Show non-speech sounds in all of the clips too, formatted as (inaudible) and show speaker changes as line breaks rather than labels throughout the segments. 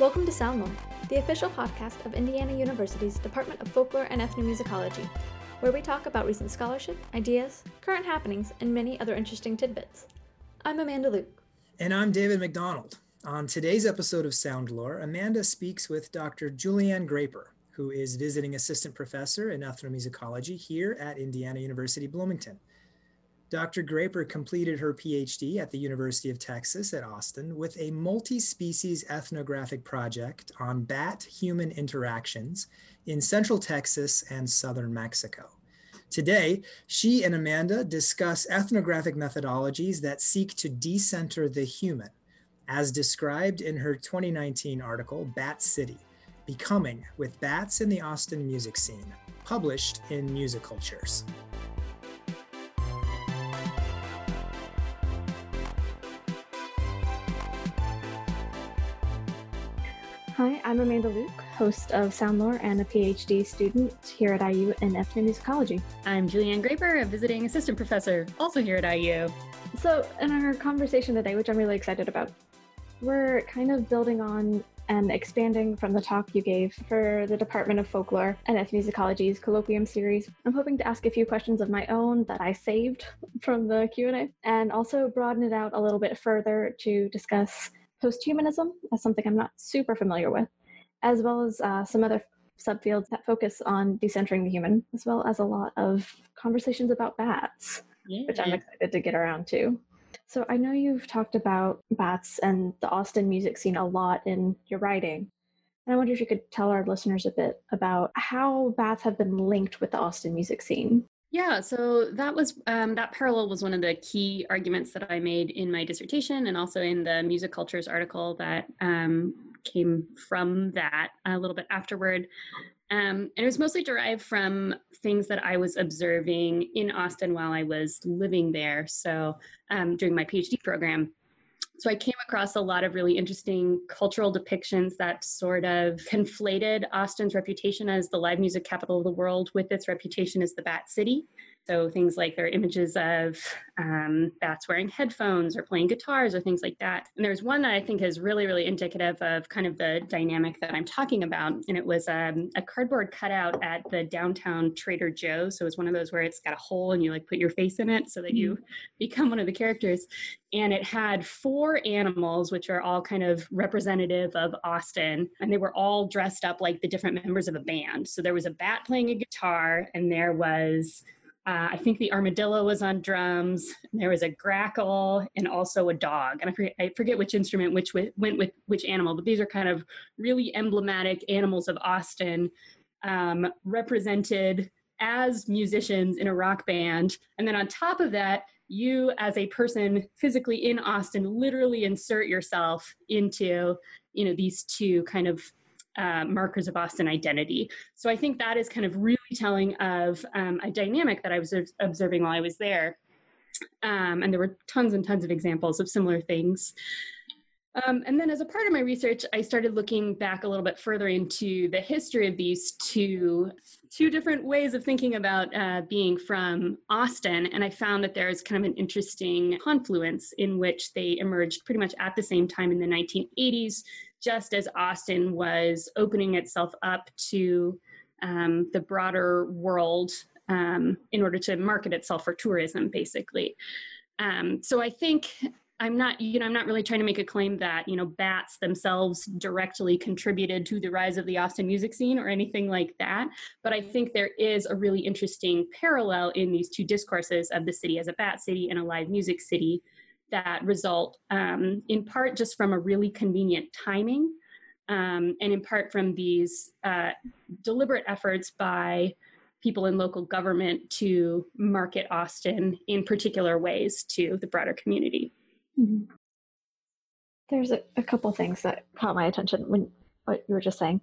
Welcome to Soundlore, the official podcast of Indiana University's Department of Folklore and Ethnomusicology, where we talk about recent scholarship, ideas, current happenings, and many other interesting tidbits. I'm Amanda Luke.
And I'm David McDonald. On today's episode of Soundlore, Amanda speaks with Dr. Julianne Graper, who is visiting assistant professor in ethnomusicology here at Indiana University Bloomington. Dr. Graper completed her PhD at the University of Texas at Austin with a multi species ethnographic project on bat human interactions in central Texas and southern Mexico. Today, she and Amanda discuss ethnographic methodologies that seek to decenter the human, as described in her 2019 article, Bat City Becoming with Bats in the Austin Music Scene, published in Musicultures.
I'm Amanda Luke, host of Soundlore and a PhD student here at IU in ethnomusicology.
I'm Julianne Graper, a visiting assistant professor, also here at IU.
So, in our conversation today, which I'm really excited about, we're kind of building on and expanding from the talk you gave for the Department of Folklore and Ethnomusicology's colloquium series. I'm hoping to ask a few questions of my own that I saved (laughs) from the Q&A and also broaden it out a little bit further to discuss posthumanism as something I'm not super familiar with, as well as uh, some other subfields that focus on decentering the human, as well as a lot of conversations about bats, yeah. which I'm excited to get around to. So I know you've talked about bats and the Austin music scene a lot in your writing. And I wonder if you could tell our listeners a bit about how bats have been linked with the Austin music scene.
Yeah, so that was um, that parallel was one of the key arguments that I made in my dissertation, and also in the Musicultures article that um, came from that a little bit afterward. Um, and it was mostly derived from things that I was observing in Austin while I was living there. So um, during my PhD program, so I came across a lot of really interesting cultural depictions that sort of conflated Austin's reputation as the live music capital of the world with its reputation as the Bat City. So things like there are images of um, bats wearing headphones or playing guitars or things like that. And there's one that I think is really, really indicative of kind of the dynamic that I'm talking about. And it was um, a cardboard cutout at the downtown Trader Joe's. So it's one of those where it's got a hole and you like put your face in it so that you mm-hmm. become one of the characters. And it had four animals, which are all kind of representative of Austin. And they were all dressed up like the different members of a band. So there was a bat playing a guitar, and there was uh, I think the armadillo was on drums. There was a grackle and also a dog. And I forget, I forget which instrument which went with which animal, but these are kind of really emblematic animals of Austin um, represented as musicians in a rock band. And then on top of that, you as a person physically in Austin literally insert yourself into you know these two kind of uh, markers of Austin identity. So I think that is kind of really telling of um, a dynamic that I was observing while I was there. Um, and there were tons and tons of examples of similar things. Um, and then, as a part of my research, I started looking back a little bit further into the history of these two two different ways of thinking about uh, being from Austin, and I found that there's kind of an interesting confluence in which they emerged pretty much at the same time in the 1980s, just as Austin was opening itself up to um, the broader world um, in order to market itself for tourism, basically. Um, so I think I'm not, you know, I'm not really trying to make a claim that, you know, bats themselves directly contributed to the rise of the Austin music scene or anything like that. But I think there is a really interesting parallel in these two discourses of the city as a bat city and a live music city that result um, in part just from a really convenient timing um, and in part from these uh, deliberate efforts by people in local government to market Austin in particular ways to the broader community. Mm-hmm.
There's a, a couple things that caught my attention when what you were just saying.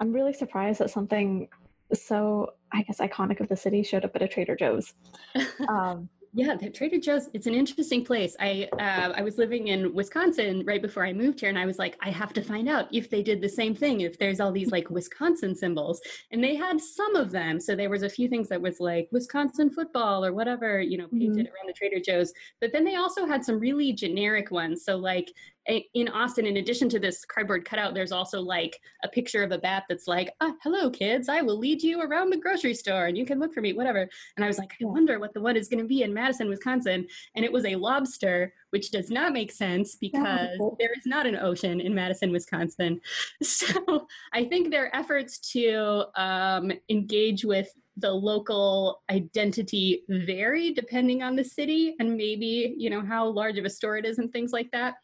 I'm really surprised that something so, I guess, iconic of the city showed up at a Trader Joe's. (laughs)
Um, yeah, the Trader Joe's. It's an interesting place. I uh, I was living in Wisconsin right before I moved here, and I was like, I have to find out if they did the same thing. If there's all these like Wisconsin symbols, and they had some of them. So there was a few things that was like Wisconsin football or whatever, you know, painted mm-hmm. around the Trader Joe's. But then they also had some really generic ones. So like in Austin, in addition to this cardboard cutout, there's also like a picture of a bat that's like, ah, hello, kids, I will lead you around the grocery store and you can look for me, whatever. And I was like, I wonder what the one is going to be in Madison, Wisconsin. And it was a lobster, which does not make sense because there is not an ocean in Madison, Wisconsin. (laughs) So I think their efforts to um, engage with the local identity vary depending on the city and maybe you know how large of a store it is and things like that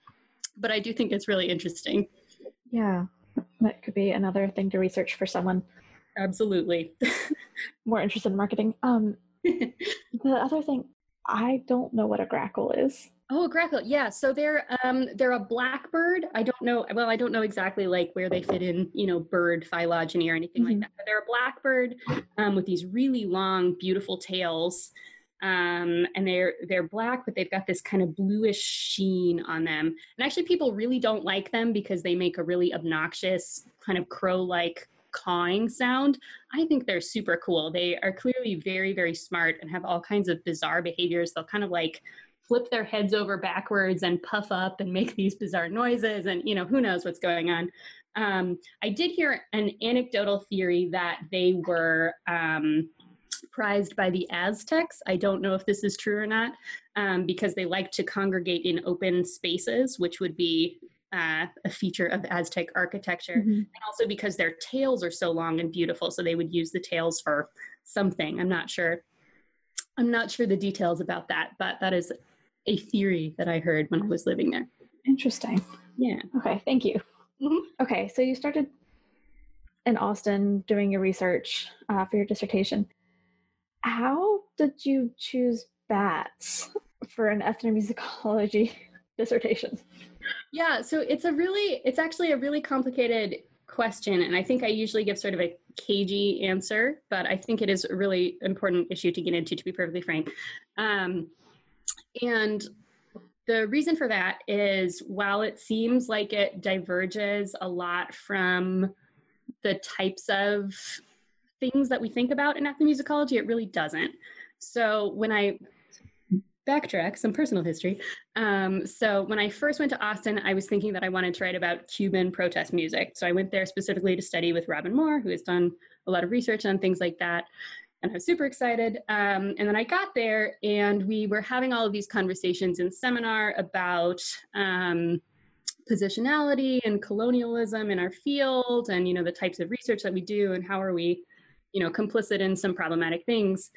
but I do think it's really interesting.
Yeah, that could be another thing to research for someone.
Absolutely. (laughs)
More interested in marketing. Um, (laughs) the other thing, I don't know what a grackle is.
Oh, a grackle. Yeah. So they're um they're a blackbird. I don't know. Well, I don't know exactly like where they fit in, you know, bird phylogeny or anything mm-hmm. like that. But they're a blackbird um, with these really long, beautiful tails um, and they're they're black, but they've got this kind of bluish sheen on them. And actually, people really don't like them because they make a really obnoxious kind of crow-like cawing sound. I think they're super cool. They are clearly very very smart and have all kinds of bizarre behaviors. They'll kind of like flip their heads over backwards and puff up and make these bizarre noises and you know who knows what's going on um, i did hear an anecdotal theory that they were um, prized by the Aztecs. I don't know if this is true or not, um, because they like to congregate in open spaces, which would be uh, a feature of Aztec architecture, mm-hmm. and also because their tails are so long and beautiful, so they would use the tails for something. I'm not sure. I'm not sure the details about that, but that is a theory that I heard when I was living there.
Interesting.
Yeah.
Okay. Thank you. Mm-hmm. Okay. So you started in Austin doing your research uh, for your dissertation. How did you choose bats (laughs) for an ethnomusicology (laughs) dissertation?
Yeah, so it's a really, it's actually a really complicated question. And I think I usually give sort of a cagey answer, but I think it is a really important issue to get into, to be perfectly frank. Um, and the reason for that is while it seems like it diverges a lot from the types of things that we think about in ethnomusicology, it really doesn't. So when I backtrack some personal history. Um, so when I first went to Austin, I was thinking that I wanted to write about Cuban protest music. So I went there specifically to study with Robin Moore, who has done a lot of research on things like that. And I was super excited. Um, and then I got there, and we were having all of these conversations in seminar about um, positionality and colonialism in our field, and you know the types of research that we do, and how are we you know, complicit in some problematic things.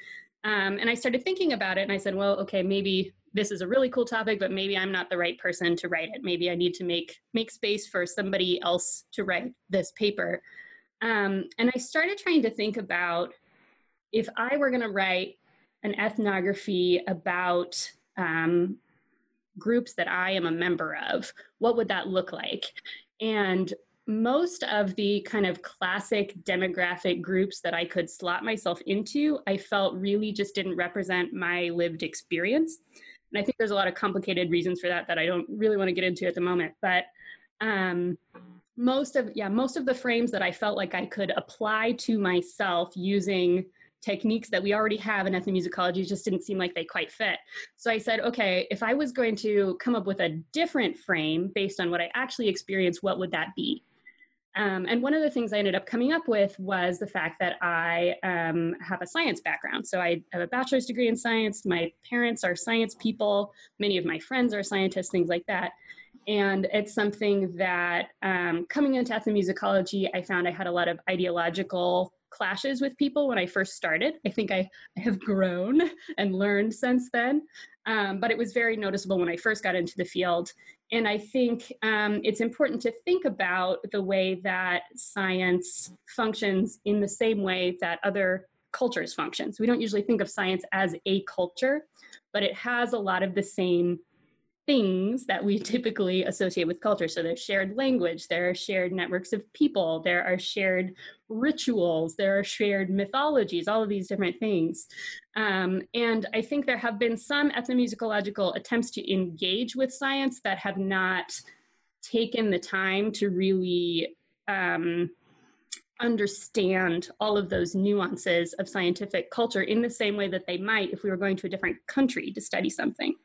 Um, and I started thinking about it and I said, well, okay, maybe this is a really cool topic, but maybe I'm not the right person to write it. Maybe I need to make make space for somebody else to write this paper. Um, and I started trying to think about if I were going to write an ethnography about um, groups that I am a member of, what would that look like? And most of the kind of classic demographic groups that I could slot myself into, I felt really just didn't represent my lived experience. And I think there's a lot of complicated reasons for that that I don't really want to get into at the moment. But um, most of yeah, most of the frames that I felt like I could apply to myself using techniques that we already have in ethnomusicology just didn't seem like they quite fit. So I said, okay, if I was going to come up with a different frame based on what I actually experienced, what would that be? Um, and one of the things I ended up coming up with was the fact that I um, have a science background. So I have a bachelor's degree in science. My parents are science people. Many of my friends are scientists, things like that. And it's something that um, coming into ethnomusicology, I found I had a lot of ideological clashes with people when I first started. I think I, I have grown (laughs) and learned since then. Um, but it was very noticeable when I first got into the field. And I think um, it's important to think about the way that science functions in the same way that other cultures function. So we don't usually think of science as a culture, but it has a lot of the same things that we (laughs) typically associate with culture. So there's shared language, there are shared networks of people, there are shared rituals, there are shared mythologies, all of these different things. Um, and I think there have been some ethnomusicological attempts to engage with science that have not taken the time to really um, understand all of those nuances of scientific culture in the same way that they might if we were going to a different country to study something.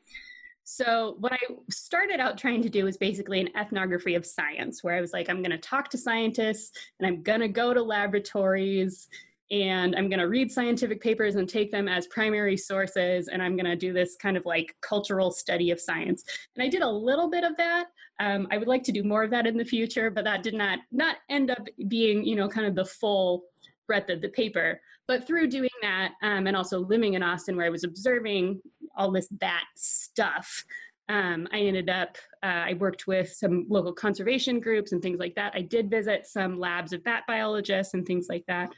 So, what I started out trying to do was basically an ethnography of science, where I was like, I'm going to talk to scientists and I'm going to go to laboratories and I'm going to read scientific papers and take them as primary sources. And I'm going to do this kind of like cultural study of science. And I did a little bit of that. Um, I would like to do more of that in the future, but that did not not end up being, you know, kind of the full breadth of the paper. But through doing that, um, and also living in Austin, where I was observing all this bat stuff, um, I ended up, uh, I worked with some local conservation groups and things like that. I did visit some labs of bat biologists and things like that.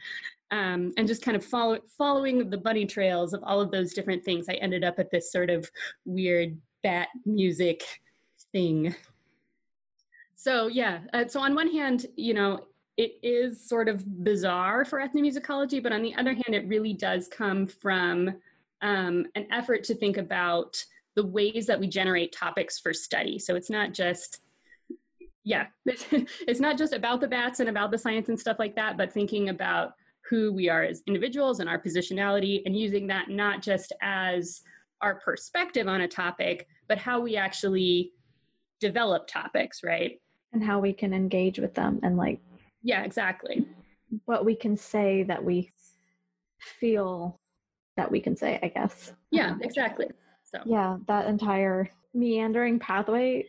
Um, and just kind of follow, following the bunny trails of all of those different things, I ended up at this sort of weird bat music thing. So, yeah, uh, so on one hand, you know, it is sort of bizarre for ethnomusicology, but on the other hand, it really does come from um, an effort to think about the ways that we generate topics for study. So it's not just, yeah, (laughs) it's not just about the bats and about the science and stuff like that, but thinking about who we are as individuals and our positionality and using that not just as our perspective on a topic, but how we actually develop topics, right?
And how we can engage with them and like
yeah, exactly.
What we can say that we feel that we can say, I guess.
Yeah, exactly.
So yeah, that entire meandering pathway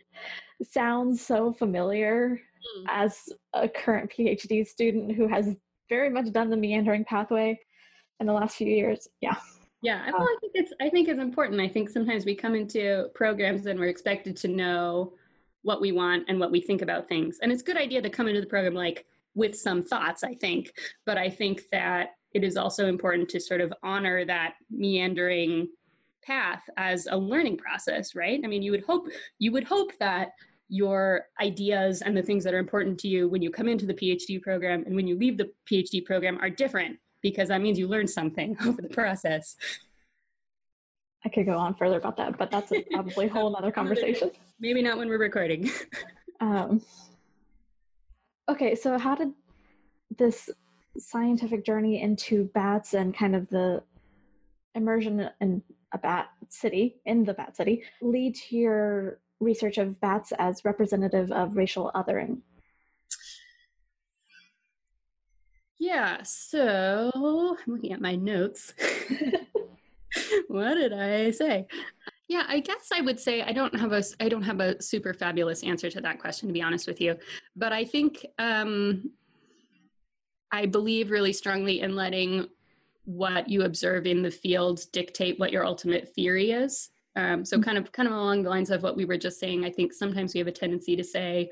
sounds so familiar mm. as a current PhD student who has very much done the meandering pathway in the last few years. Yeah.
Yeah, I, uh, I think it's I think it's important. I think sometimes we come into programs and we're expected to know what we want and what we think about things. And it's a good idea to come into the program like, with some thoughts, I think. But I think that it is also important to sort of honor that meandering path as a learning process, right? I mean, you would hope you would hope that your ideas and the things that are important to you when you come into the PhD program and when you leave the PhD program are different because that means you learned something (laughs) over the process.
I could go on further about that, but that's a, probably a whole other (laughs) conversation.
Maybe not when we're recording. (laughs)
um, Okay, so how did this scientific journey into bats and kind of the immersion in a bat city, in the bat city, lead to your research of bats as representative of racial othering?
Yeah, so I'm looking at my notes. (laughs) what did I say? Yeah, I guess I would say I don't have a I don't have a super fabulous answer to that question to be honest with you, but I think um, I believe really strongly in letting what you observe in the field dictate what your ultimate theory is. Um, so mm-hmm. kind of kind of along the lines of what we were just saying, I think sometimes we have a tendency to say,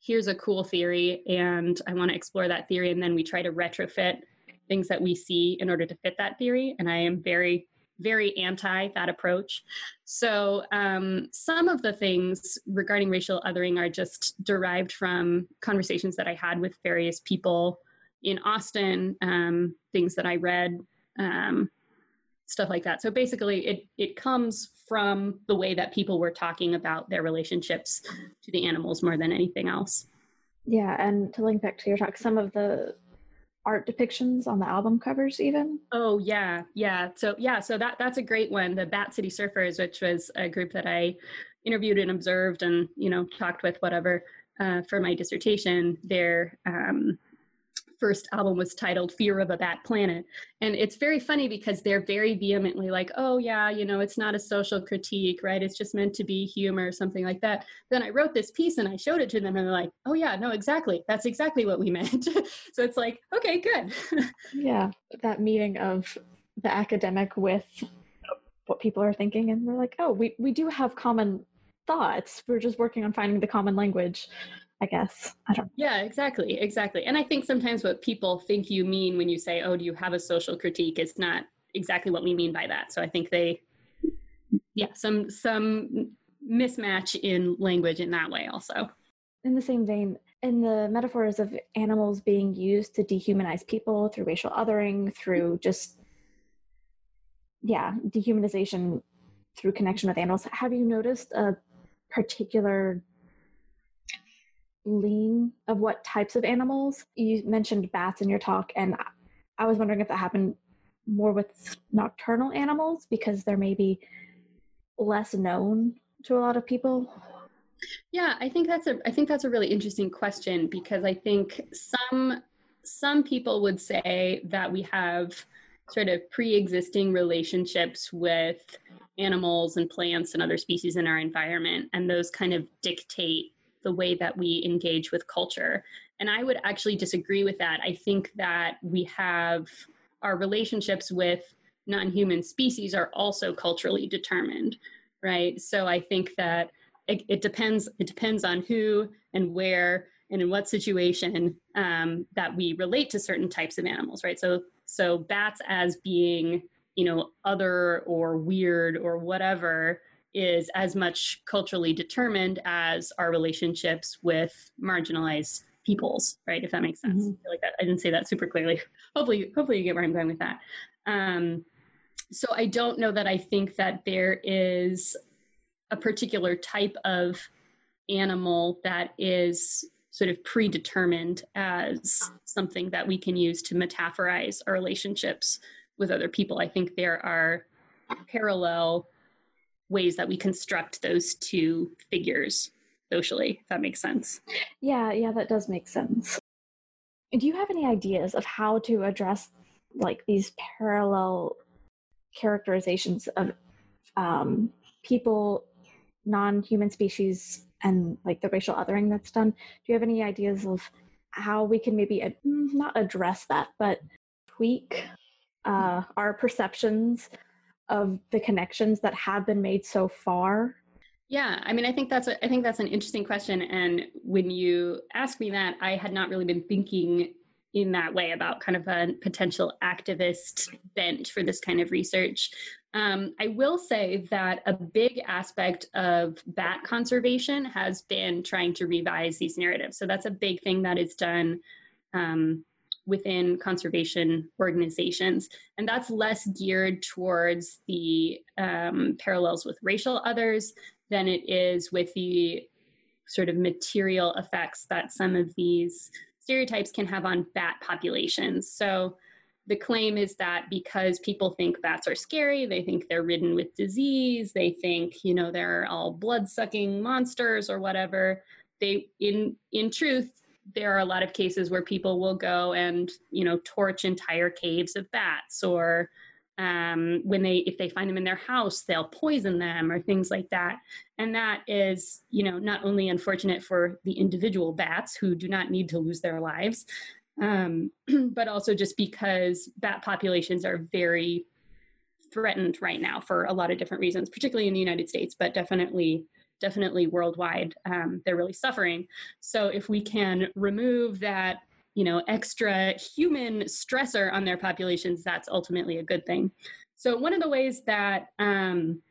"Here's a cool theory, and I want to explore that theory," and then we try to retrofit things that we see in order to fit that theory. And I am very very anti that approach. So, um, some of the things regarding racial othering are just derived from conversations that I had with various people in Austin, um, things that I read, um, stuff like that. So, basically, it, it comes from the way that people were talking about their relationships to the animals more than anything else.
Yeah, and to link back to your talk, some of the art depictions on the album covers even
oh yeah yeah so yeah so that that's a great one the bat city surfers which was a group that i interviewed and observed and you know talked with whatever uh, for my dissertation their um, first album was titled Fear of a Bat Planet. And it's very funny because they're very vehemently like, oh, yeah, you know, it's not a social critique, right? It's just meant to be humor or something like that. Then I wrote this piece and I showed it to them and they're like, oh, yeah, no, exactly. That's exactly what we meant. (laughs) so it's like, okay, good.
yeah, that meeting of the academic with what people are thinking. And we're like, oh, we, we do have common thoughts. We're just working on finding the common language. I guess. I don't
Yeah, exactly. Exactly. And I think sometimes what people think you mean when you say, oh, do you have a social critique? It's not exactly what we mean by that. So I think they, yeah, some, some mismatch in language in that way also.
In the same vein, in the metaphors of animals being used to dehumanize people through racial othering, through just, yeah, dehumanization through connection with animals, have you noticed a particular lean of what types of animals. You mentioned bats in your talk, and I was wondering if that happened more with nocturnal animals because they're maybe less known to a lot of people?
Yeah, I think that's a I think that's a really interesting question because I think some some people would say that we have sort of pre-existing relationships with animals and plants and other species in our environment and those kind of dictate the way that we engage with culture. And I would actually disagree with that. I think that we have our relationships with non-human species are also culturally determined, right? So I think that it, it depends it depends on who and where and in what situation um, that we relate to certain types of animals right so so bats as being you know other or weird or whatever is as much culturally determined as our relationships with marginalized peoples right if that makes sense mm-hmm. I like that i didn't say that super clearly (laughs) hopefully hopefully you get where i'm going with that um, so i don't know that i think that there is a particular type of animal that is sort of predetermined as something that we can use to metaphorize our relationships with other people. I think there are parallel ways that we construct those two figures socially, if that makes sense.
Yeah, yeah, that does make sense. Do you have any ideas of how to address like these parallel characterizations of um, people non-human species and like the racial othering that's done do you have any ideas of how we can maybe ad- not address that but tweak uh, our perceptions of the connections that have been made so far
yeah i mean i think that's a, i think that's an interesting question and when you ask me that i had not really been thinking in that way about kind of a potential activist bent for this kind of research. Um, I will say that a big aspect of bat conservation has been trying to revise these narratives. So that's a big thing that is done um, within conservation organizations. And that's less geared towards the um, parallels with racial others than it is with the sort of material effects that some of these stereotypes can have on bat populations. So the claim is that because people think bats are scary, they think they're ridden with disease, they think, you know, they're all blood-sucking monsters or whatever. They in in truth, there are a lot of cases where people will go and, you know, torch entire caves of bats or um, when they if they find them in their house they'll poison them or things like that. And that is you know not only unfortunate for the individual bats who do not need to lose their lives um, (clears throat) but also just because bat populations are very threatened right now for a lot of different reasons particularly in the united states but definitely definitely worldwide um, they're really suffering. So if we can remove that you know extra human stressor on their populations that's ultimately a good thing. So one of the ways that um,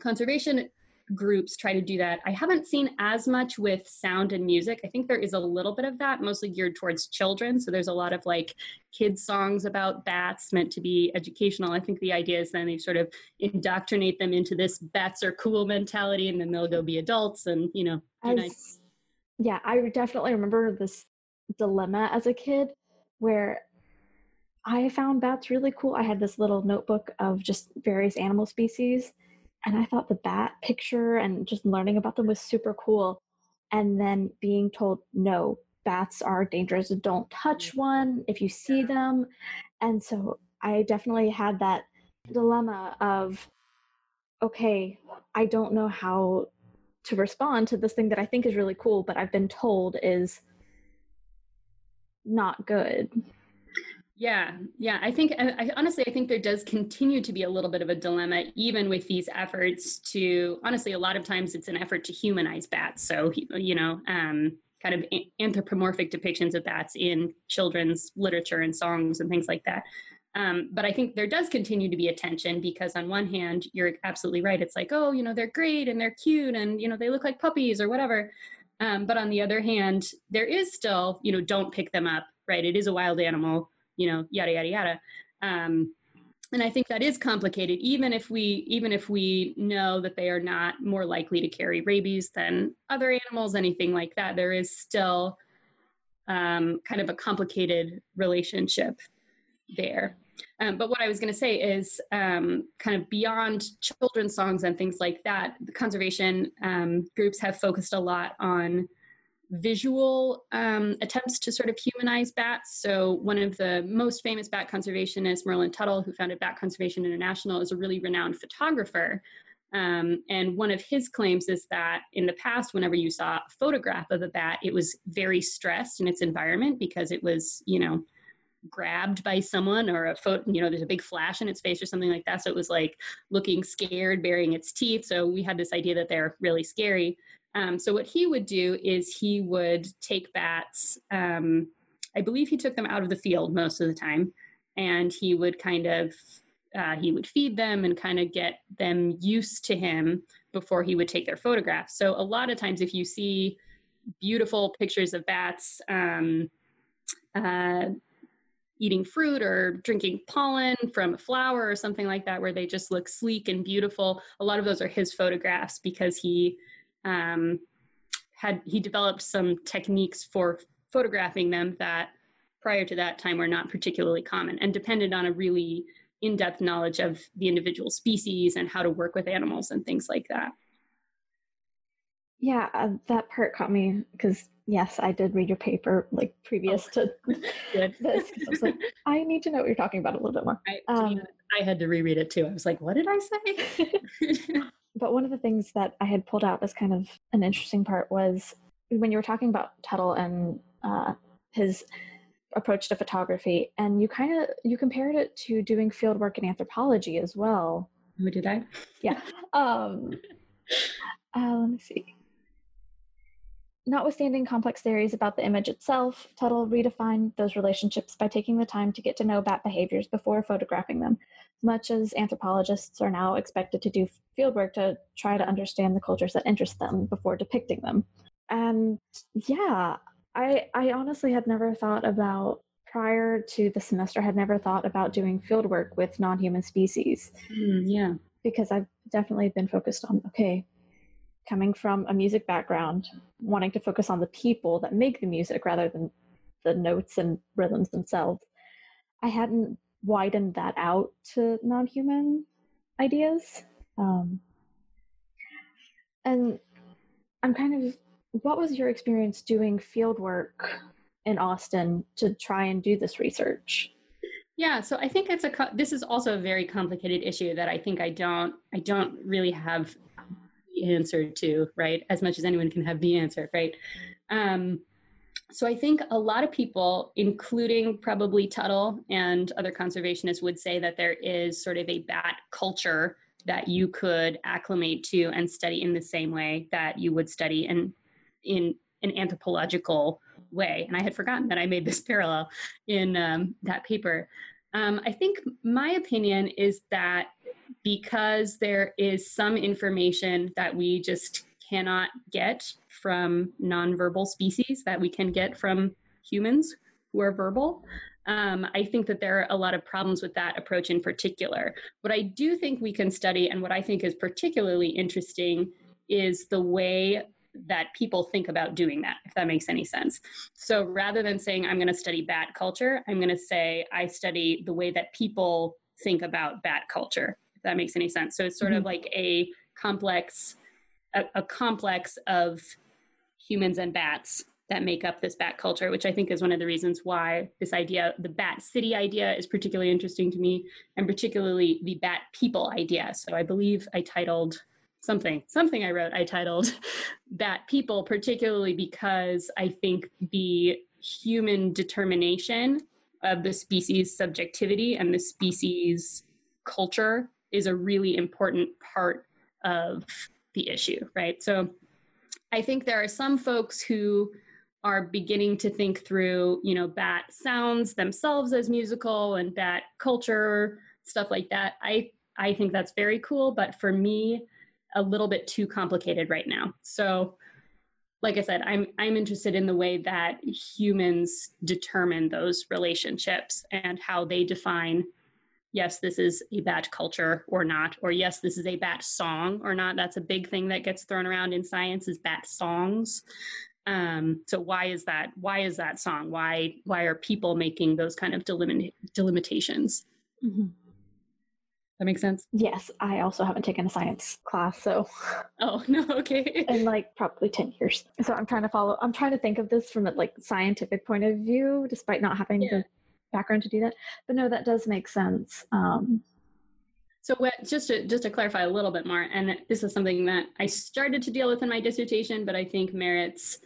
conservation groups try to do that i haven't seen as much with sound and music i think there is a little bit of that mostly geared towards children so there's a lot of like kids songs about bats meant to be educational i think the idea is then they sort of indoctrinate them into this bats are cool mentality and then they'll go be adults and you know
as, nice. yeah i definitely remember this dilemma as a kid where I found bats really cool. I had this little notebook of just various animal species, and I thought the bat picture and just learning about them was super cool. And then being told, no, bats are dangerous, don't touch mm. one if you see them. And so I definitely had that dilemma of, okay, I don't know how to respond to this thing that I think is really cool, but I've been told is not good.
Yeah, yeah. I think, I, honestly, I think there does continue to be a little bit of a dilemma, even with these efforts to, honestly, a lot of times it's an effort to humanize bats. So, you know, um, kind of anthropomorphic depictions of bats in children's literature and songs and things like that. Um, but I think there does continue to be a tension because, on one hand, you're absolutely right. It's like, oh, you know, they're great and they're cute and, you know, they look like puppies or whatever. Um, but on the other hand, there is still, you know, don't pick them up, right? It is a wild animal, you know, yada yada yada. Um, and I think that is complicated, even if we even if we know that they are not more likely to carry rabies than other animals, anything like that. There is still um, kind of a complicated relationship there. Um, but what I was going to say is um, kind of beyond children's songs and things like that, the conservation um, groups have focused a lot on visual um, attempts to sort of humanize bats. So, one of the most famous bat conservationists, Merlin Tuttle, who founded Bat Conservation International, is a really renowned photographer. Um, and one of his claims is that in the past, whenever you saw a photograph of a bat, it was very stressed in its environment because it was, you know, grabbed by someone or a photo, you know, there's a big flash in its face or something like that. So it was like looking scared, baring its teeth. So we had this idea that they're really scary. Um, so what he would do is he would take bats. Um, I believe he took them out of the field most of the time, and he would kind of uh, he would feed them and kind of get them used to him before he would take their photographs. So a lot of times, if you see beautiful pictures of bats um, uh, eating fruit or drinking pollen from a flower or something like that, where they just look sleek and beautiful, a lot of those are his photographs because he um, had he developed some techniques for photographing them that prior to that time were not particularly common and depended on a really in-depth knowledge of the individual species and how to work with animals and things like that.
Yeah uh, that part caught me because yes i did read your paper like previous oh, to (laughs) this. I, was like, (laughs) I need to know what you're talking about a little bit more.
I, um, I had to reread it too. I was like what did i say (laughs)
but one of the things that I had pulled out as kind of an interesting part was when you were talking about Tuttle and uh, his approach to photography, and you kind of you compared it to doing field work in anthropology as well.
Who did I?
Yeah. Um, uh, let me see. Notwithstanding complex theories about the image itself, Tuttle redefined those relationships by taking the time to get to know bat behaviors before photographing them, much as anthropologists are now expected to do fieldwork to try to understand the cultures that interest them before depicting them. And yeah, I I honestly had never thought about prior to the semester had never thought about doing fieldwork with non-human species.
Mm, yeah,
because I've definitely been focused on okay, coming from a music background, wanting to focus on the people that make the music rather than the notes and rhythms themselves. I hadn't widened that out to non-human ideas. Um, and I'm kind of, what was your experience doing field work in Austin to try and do this research?
Yeah, so I think it's a this is also a very complicated issue that I think I don't I don't really have the answer to, right? As much as anyone can have the answer, right? Um, so I think a lot of people, including probably Tuttle and other conservationists, would say that there is sort of a bat culture that you could acclimate to and study in the same way that you would study in in an anthropological way. And I had forgotten that I made this (laughs) parallel in um, that paper. Um, I think my opinion is that because there is some information that we just cannot get from nonverbal species that we can get from humans who are verbal, um, I think that there are a lot of problems with that approach in particular. What I do think we can study, and what I think is particularly interesting, is the way that people think about doing that, if that makes any sense. So rather than saying, I'm going to study bat culture, I'm going to say, I study the way that people think about bat culture, that makes any sense. So it's sort mm-hmm. of like a complex, a, a complex of humans and bats that make up this bat culture, which I think is one of the reasons why this idea, the bat city idea, is particularly interesting to me, and particularly the bat people idea. So I believe I titled something, something I wrote, I titled (laughs) Bat People, particularly because I think the human determination of the species subjectivity and the species culture is a really important part of the issue, right? So I think there are some folks who are beginning to think through, you know, bat sounds themselves as musical and bat culture, stuff like that. I I think that's very cool, but for me, a little bit too complicated right now. So, like I said, I'm I'm interested in the way that humans determine those relationships and how they define yes, this is a bat culture or not, or yes, this is a bat song or not. That's a big thing that gets thrown around in science is bat songs. Um, so why is that? Why is that song? Why why are people making those kind of delimit, delimitations? Mm-hmm. That makes sense.
Yes, I also haven't taken a science class, so
oh (laughs) no, okay. (laughs)
in like probably ten years. So I'm trying to follow. I'm trying to think of this from a like scientific point of view, despite not having yeah. the background to do that. But no, that does make sense. Um,
so what, just to just to clarify a little bit more, and this is something that I started to deal with in my dissertation, but I think merits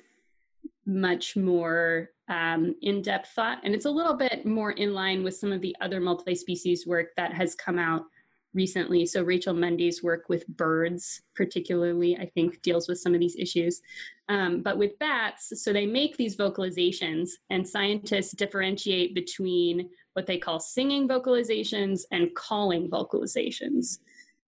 much more um, in-depth thought, and it's a little bit more in line with some of the other multi-species work that has come out recently. So Rachel Mundy's work with birds, particularly, I think deals with some of these issues. Um, but with bats, so they make these vocalizations, and scientists differentiate between what they call singing vocalizations and calling vocalizations.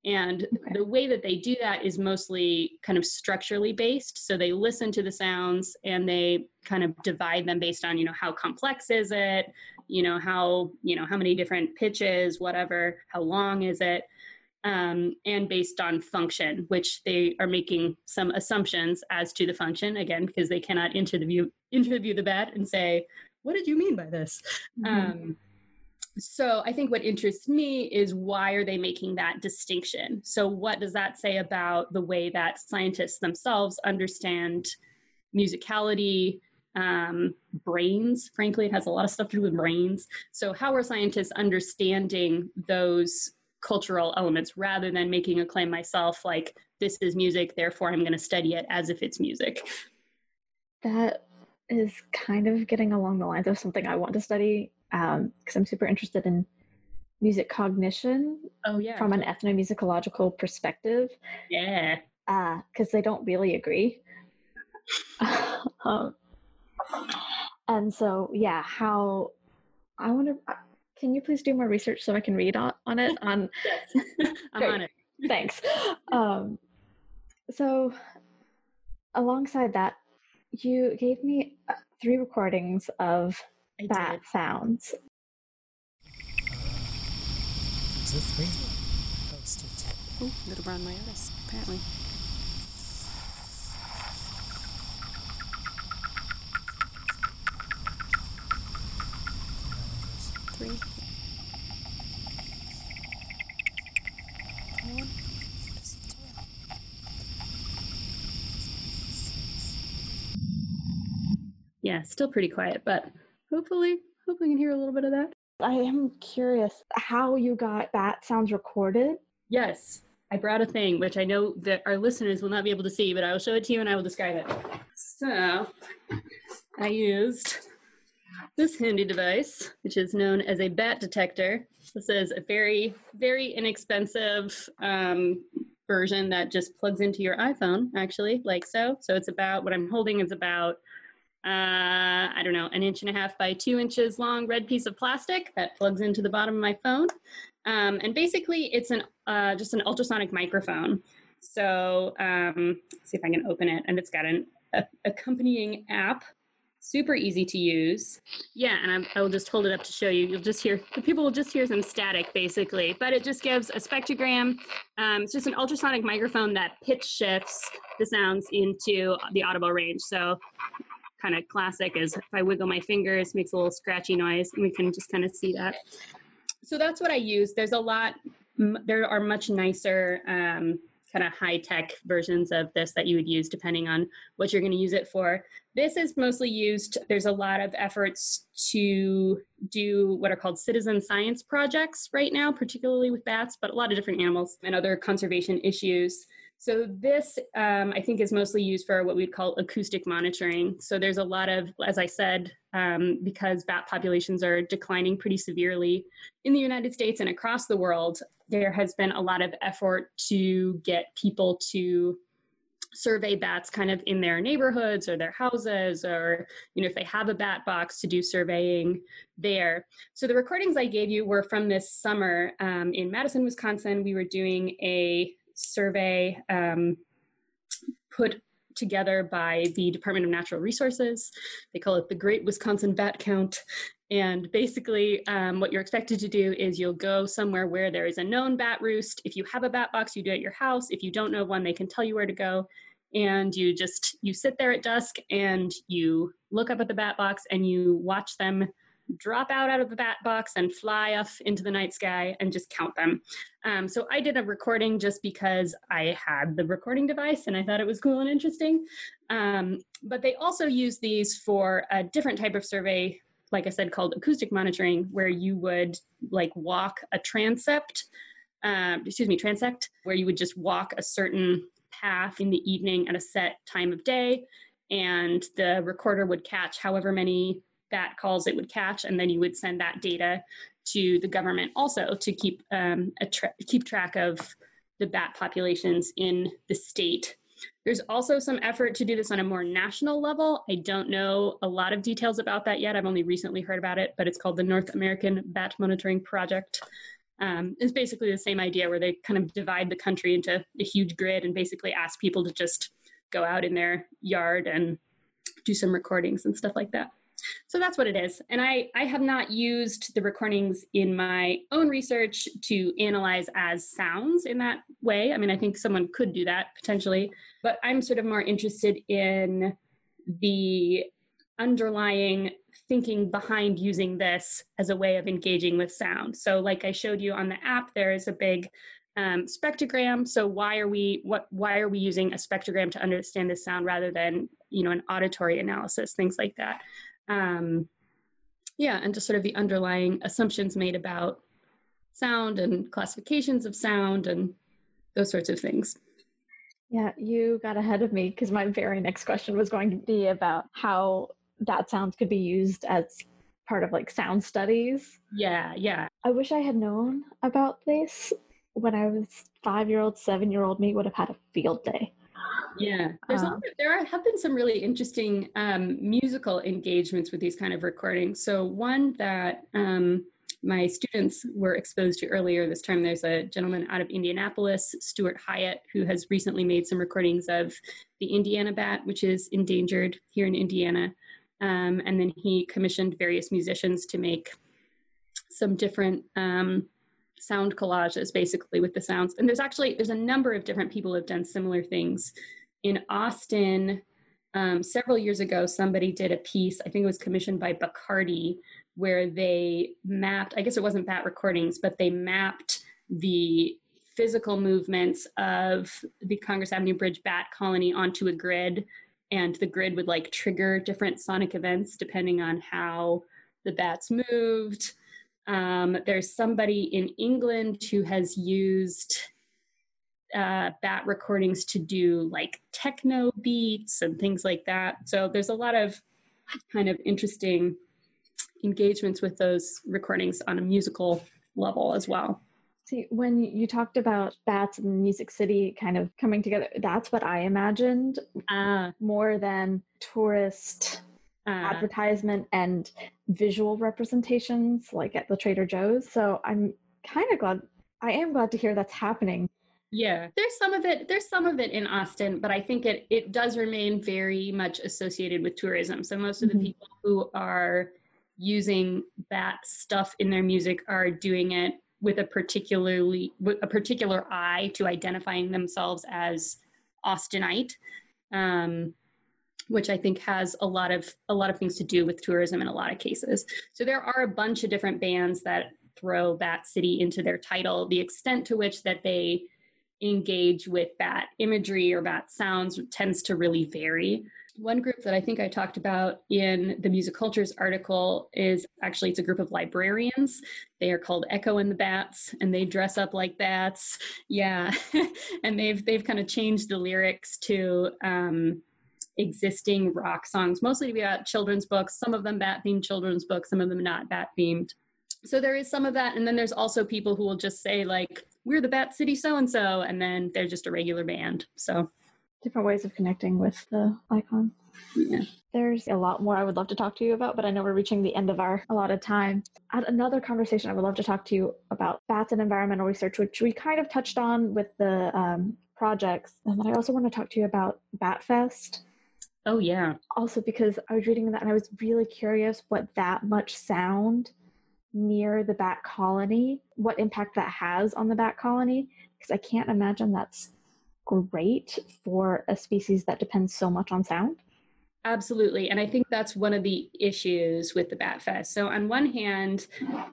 And okay. the way that they do that is mostly kind of structurally based. So they listen to the sounds and they kind of divide them based on, you know, how complex is it? You know, how, you know, how many different pitches, whatever, how long is it? Um, and based on function, which they are making some assumptions as to the function, again, because they cannot interview interview the bat and say, what did you mean by this? Mm-hmm. Um, so i think what interests me is why are they making that distinction so what does that say about the way that scientists themselves understand musicality um, brains frankly it has a lot of stuff to do with brains so how are scientists understanding those cultural elements rather than making a claim myself like this is music therefore i'm going to study it as if it's music
that is kind of getting along the lines of something i want to study because um, I'm super interested in music cognition.
Oh yeah,
from an ethnomusicological perspective.
Yeah,
because uh, they don't really agree. (laughs) um, and so yeah, how I want to. Uh, can you please do more research so I can read on, on it? (laughs) On
yes, (laughs) I'm on it. (laughs)
Thanks. Um, so alongside that, you gave me uh, three recordings of I bat did. sounds.
Uh, is it three? Oh, still two.
Oh, little brown myotis, apparently. Yeah, still pretty quiet, but hopefully, hopefully we can hear a little bit of that.
I am curious how you got bat sounds recorded.
Yes, I brought a thing which I know that our listeners will not be able to see, but I will show it to you and I will describe it. So, I used this handy device, which is known as a bat detector. This is a very, very inexpensive um, version that just plugs into your iPhone, actually, like so. So it's about what I'm holding is about uh, I don't know, an inch and a half by two inches long red piece of plastic that plugs into the bottom of my phone. Um, and basically, it's an uh, just an ultrasonic microphone. So um, see if I can open it, and it's got an a, accompanying app. Super easy to use. Yeah, and I, I will just hold it up to show you. You'll just hear the people will just hear some static, basically. But it just gives a spectrogram. Um, it's just an ultrasonic microphone that pitch shifts the sounds into the audible range. So kind of classic is if I wiggle my fingers, makes a little scratchy noise, and we can just kind of see that. So that's what I use. There's a lot, there are much nicer um, kind of high tech versions of this that you would use depending on what you're going to use it for. This is mostly used, there's a lot of efforts to do what are called citizen science projects right now, particularly with bats, but a lot of different animals and other conservation issues. So this, um, I think, is mostly used for what we'd call acoustic monitoring. So there's a lot of, as I said, um, because bat populations are declining pretty severely in the United States and across the world, there has been a lot of effort to get people to survey bats kind of in their neighborhoods or their houses or you know if they have a bat box to do surveying there so the recordings i gave you were from this summer um, in madison wisconsin we were doing a survey um, put together by the Department of Natural Resources. They call it the Great Wisconsin Bat Count. And basically, um, what you're expected to do is you'll go somewhere where there is a known bat roost. If you have a bat box, you do it at your house. If you don't know one, they can tell you where to go. And you just you sit there at dusk and you look up at the bat box and you watch them drop out out of the bat box and fly off into the night sky and just count them. Um, so I did a recording just because I had the recording device and I thought it was cool and interesting. Um, but they also use these for a different type of survey, like I said, called acoustic monitoring, where you would like walk a transept, um, excuse me, transect, where you would just walk a certain path in the evening at a set time of day and the recorder would catch however many bat calls it would catch, and then you would send that data to the government also to keep um, tra- keep track of the bat populations in the state. There's also some effort to do this on a more national level. I don't know a lot of details about that yet. I've only recently heard about it, but it's called the North American Bat Monitoring Project. Um, it's basically the same idea where they kind of divide the country into a huge grid and basically ask people to just go out in their yard and do some recordings and stuff like that. So that's what it is. And I, I have not used the recordings in my own research to analyze as sounds in that way. I mean, I think someone could do that potentially, but I'm sort of more interested in the underlying thinking behind using this as a way of engaging with sound. So, like I showed you on the app, there is a big um, spectrogram. So why are we what why are we using a spectrogram to understand the sound rather than you know an auditory analysis, things like that. Um, yeah, and just sort of the underlying assumptions made about sound and classifications of sound and those sorts of things.
Yeah, you got ahead of me because my very next question was going to be about how that sound could be used as part of like sound studies.
Yeah, yeah.
I wish I had known about this when I was five year old, seven year old me would have had a field day.
Yeah, there's um, of, there are, have been some really interesting um, musical engagements with these kind of recordings. So one that um, my students were exposed to earlier this term. There's a gentleman out of Indianapolis, Stuart Hyatt, who has recently made some recordings of the Indiana bat, which is endangered here in Indiana. Um, and then he commissioned various musicians to make some different um, sound collages basically with the sounds. And there's actually there's a number of different people who have done similar things. In austin um, several years ago somebody did a piece i think it was commissioned by bacardi where they mapped i guess it wasn't bat recordings but they mapped the physical movements of the congress avenue bridge bat colony onto a grid and the grid would like trigger different sonic events depending on how the bats moved um, there's somebody in England who has used uh, bat recordings to do like techno beats and things like that. So there's a lot of kind of interesting engagements with those recordings on a musical level as well.
See, when you talked about bats and Music City kind of coming together, that's what I imagined uh, more than tourist advertisement and visual representations like at the Trader Joe's. So I'm kind of glad I am glad to hear that's happening.
Yeah, there's some of it. There's some of it in Austin, but I think it it does remain very much associated with tourism. So most of the mm-hmm. people who are using that stuff in their music are doing it with a particularly with a particular eye to identifying themselves as Austinite. Um, which I think has a lot of a lot of things to do with tourism in a lot of cases. So there are a bunch of different bands that throw Bat City into their title. The extent to which that they engage with bat imagery or bat sounds tends to really vary. One group that I think I talked about in the Musicultures article is actually it's a group of librarians. They are called Echo and the Bats, and they dress up like bats. Yeah, (laughs) and they've they've kind of changed the lyrics to um, existing rock songs, mostly to be about children's books, some of them bat themed children's books, some of them not bat themed. So there is some of that. And then there's also people who will just say, like, we're the Bat City so and so, and then they're just a regular band. So
different ways of connecting with the icon.
Yeah.
There's a lot more I would love to talk to you about, but I know we're reaching the end of our a lot of time. At another conversation, I would love to talk to you about bats and environmental research, which we kind of touched on with the um, projects. And then I also want to talk to you about BatFest
Oh, yeah.
Also, because I was reading that and I was really curious what that much sound near the bat colony, what impact that has on the bat colony, because I can't imagine that's great for a species that depends so much on sound.
Absolutely. And I think that's one of the issues with the Bat Fest. So on one hand,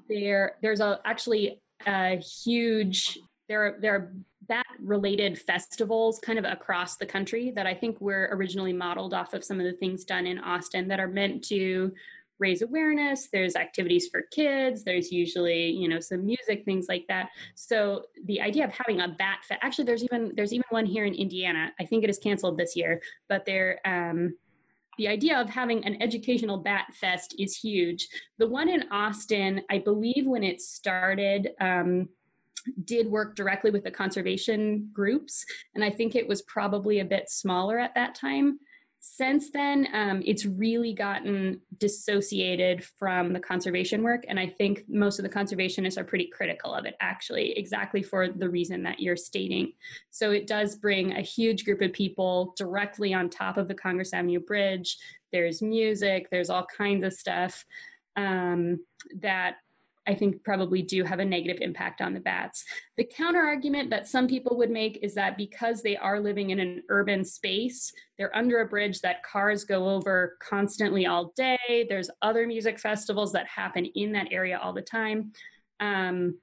there there's a actually a huge there are there are bat related festivals kind of across the country that I think were originally modeled off of some of the things done in Austin that are meant to raise awareness. There's activities for kids. There's usually you know some music things like that. So the idea of having a bat fest actually there's even there's even one here in indiana. I think it is canceled this year but there um the idea of having an educational bat fest is huge. The one in Austin, I believe when it started, um, did work directly with the conservation groups. And I think it was probably a bit smaller at that time. Since then, um, it's really gotten dissociated from the conservation work. And I think most of the conservationists are pretty critical of it, actually, exactly for the reason that you're stating. So it does bring a huge group of people directly on top of the Congress Avenue Bridge. There's music, there's all kinds of stuff um, that I think probably do have a negative impact on the bats. The counter argument that some people would make is that because they are living in an urban space, they're under a bridge that cars go over constantly all day. There's other music festivals that happen in that area all the time. Um,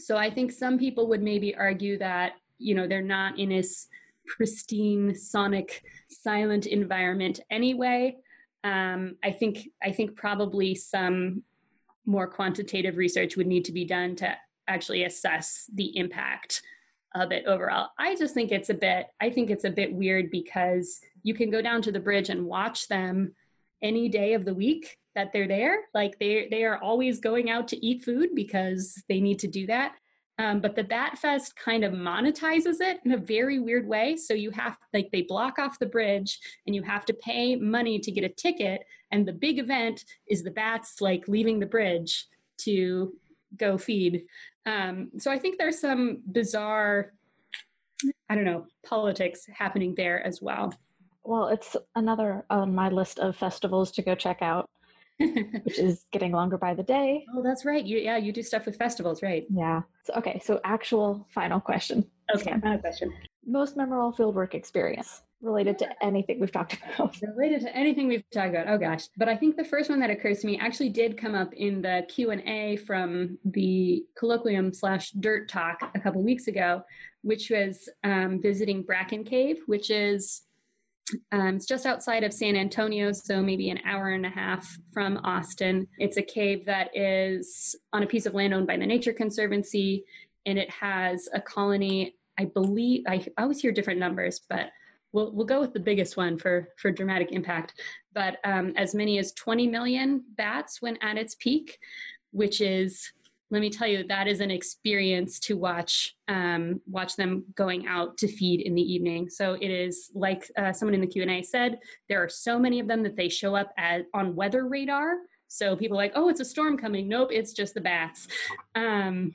so I think some people would maybe argue that, you know, they're not in this pristine, sonic, silent environment anyway. Um, I think I think probably some more quantitative research would need to be done to actually assess the impact of it overall. I just think it's a bit I think it's a bit weird because you can go down to the bridge and watch them any day of the week that they're there. Like they they are always going out to eat food because they need to do that. Um, but the Bat Fest kind of monetizes it in a very weird way. So you have like they block off the bridge and you have to pay money to get a ticket. And the big event is the bats like leaving the bridge to go feed. Um, so I think there's some bizarre, I don't know, politics happening there as well.
Well, it's another on my list of festivals to go check out. (laughs) which is getting longer by the day.
Oh, that's right. You yeah, you do stuff with festivals, right?
Yeah. So okay, so actual final question.
Okay, final question.
Most memorable fieldwork experience related to anything we've talked about. (laughs)
Related to anything we've talked about. Oh gosh. But I think the first one that occurs to me actually did come up in the Q&A from the colloquium slash DERT talk a couple weeks ago, which was um, visiting Bracken Cave, which is um, it's just outside of San Antonio, so maybe an hour and a half from Austin. It's a cave that is on a piece of land owned by the Nature Conservancy, and it has a colony. I believe I, I always hear different numbers, but we'll we'll go with the biggest one for for dramatic impact. But um, as many as 20 million bats when at its peak, which is let me tell you that is an experience to watch um, watch them going out to feed in the evening. So it is like uh, someone in the q&a said there are so many of them that they show up at, on weather radar. So people like oh it's a storm coming. Nope it's just the bats. Um,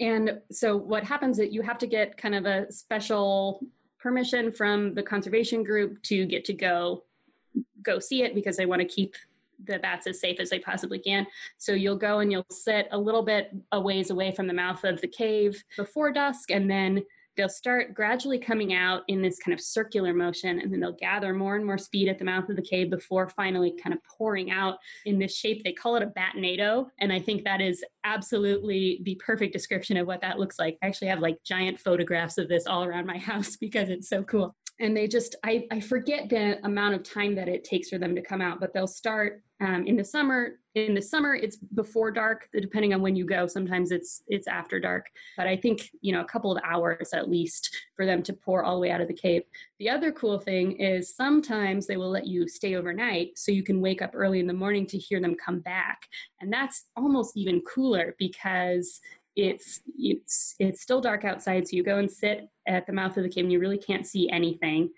and so what happens is you have to get kind of a special permission from the conservation group to get to go go see it because they want to keep the bats as safe as they possibly can. So you'll go and you'll sit a little bit a ways away from the mouth of the cave before dusk, and then they'll start gradually coming out in this kind of circular motion, and then they'll gather more and more speed at the mouth of the cave before finally kind of pouring out in this shape. They call it a batnado, and I think that is absolutely the perfect description of what that looks like. I actually have like giant photographs of this all around my (laughs) house because it's so cool and they just I, I forget the amount of time that it takes for them to come out but they'll start um, in the summer in the summer it's before dark depending on when you go. Sometimes it's it's after dark but i think you know a couple of hours at least for them to pour all the way out of the cave. The other cool thing is sometimes they will let you stay overnight so you can wake up early in the morning to hear them come back. And that's almost even cooler because it's it's it's still dark outside so you go and sit at the mouth of the cave and you really can't see anything.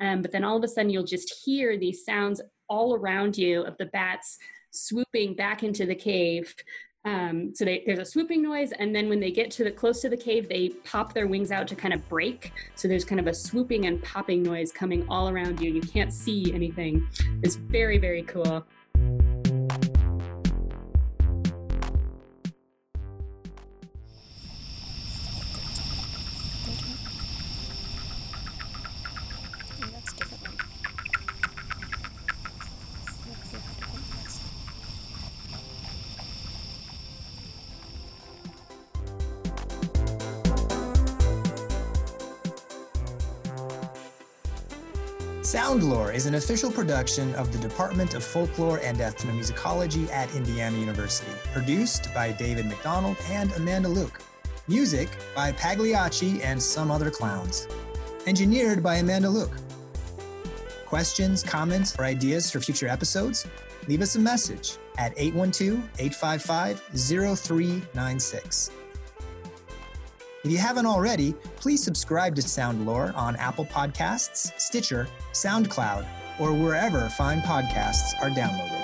Um, but then all of a sudden you'll just hear these sounds all around you of the bats swooping back into the cave. Um, so they, there's a swooping noise and then when they get to the close to the cave they pop their wings out to kind of break. So there's kind of a swooping and popping noise coming all around you you can't see anything. It's very very cool
is an official production of the Department of Folklore and Ethnomusicology at Indiana University, produced by David McDonald and Amanda Luke. Music by Pagliacci and Some Other Klowns. Engineered by Amanda Luke. Questions, comments, or ideas for future episodes? Leave us a message at 812 855 0396. If you haven't already, please subscribe to Soundlore on Apple Podcasts, Stitcher, SoundCloud, or wherever fine podcasts are downloaded.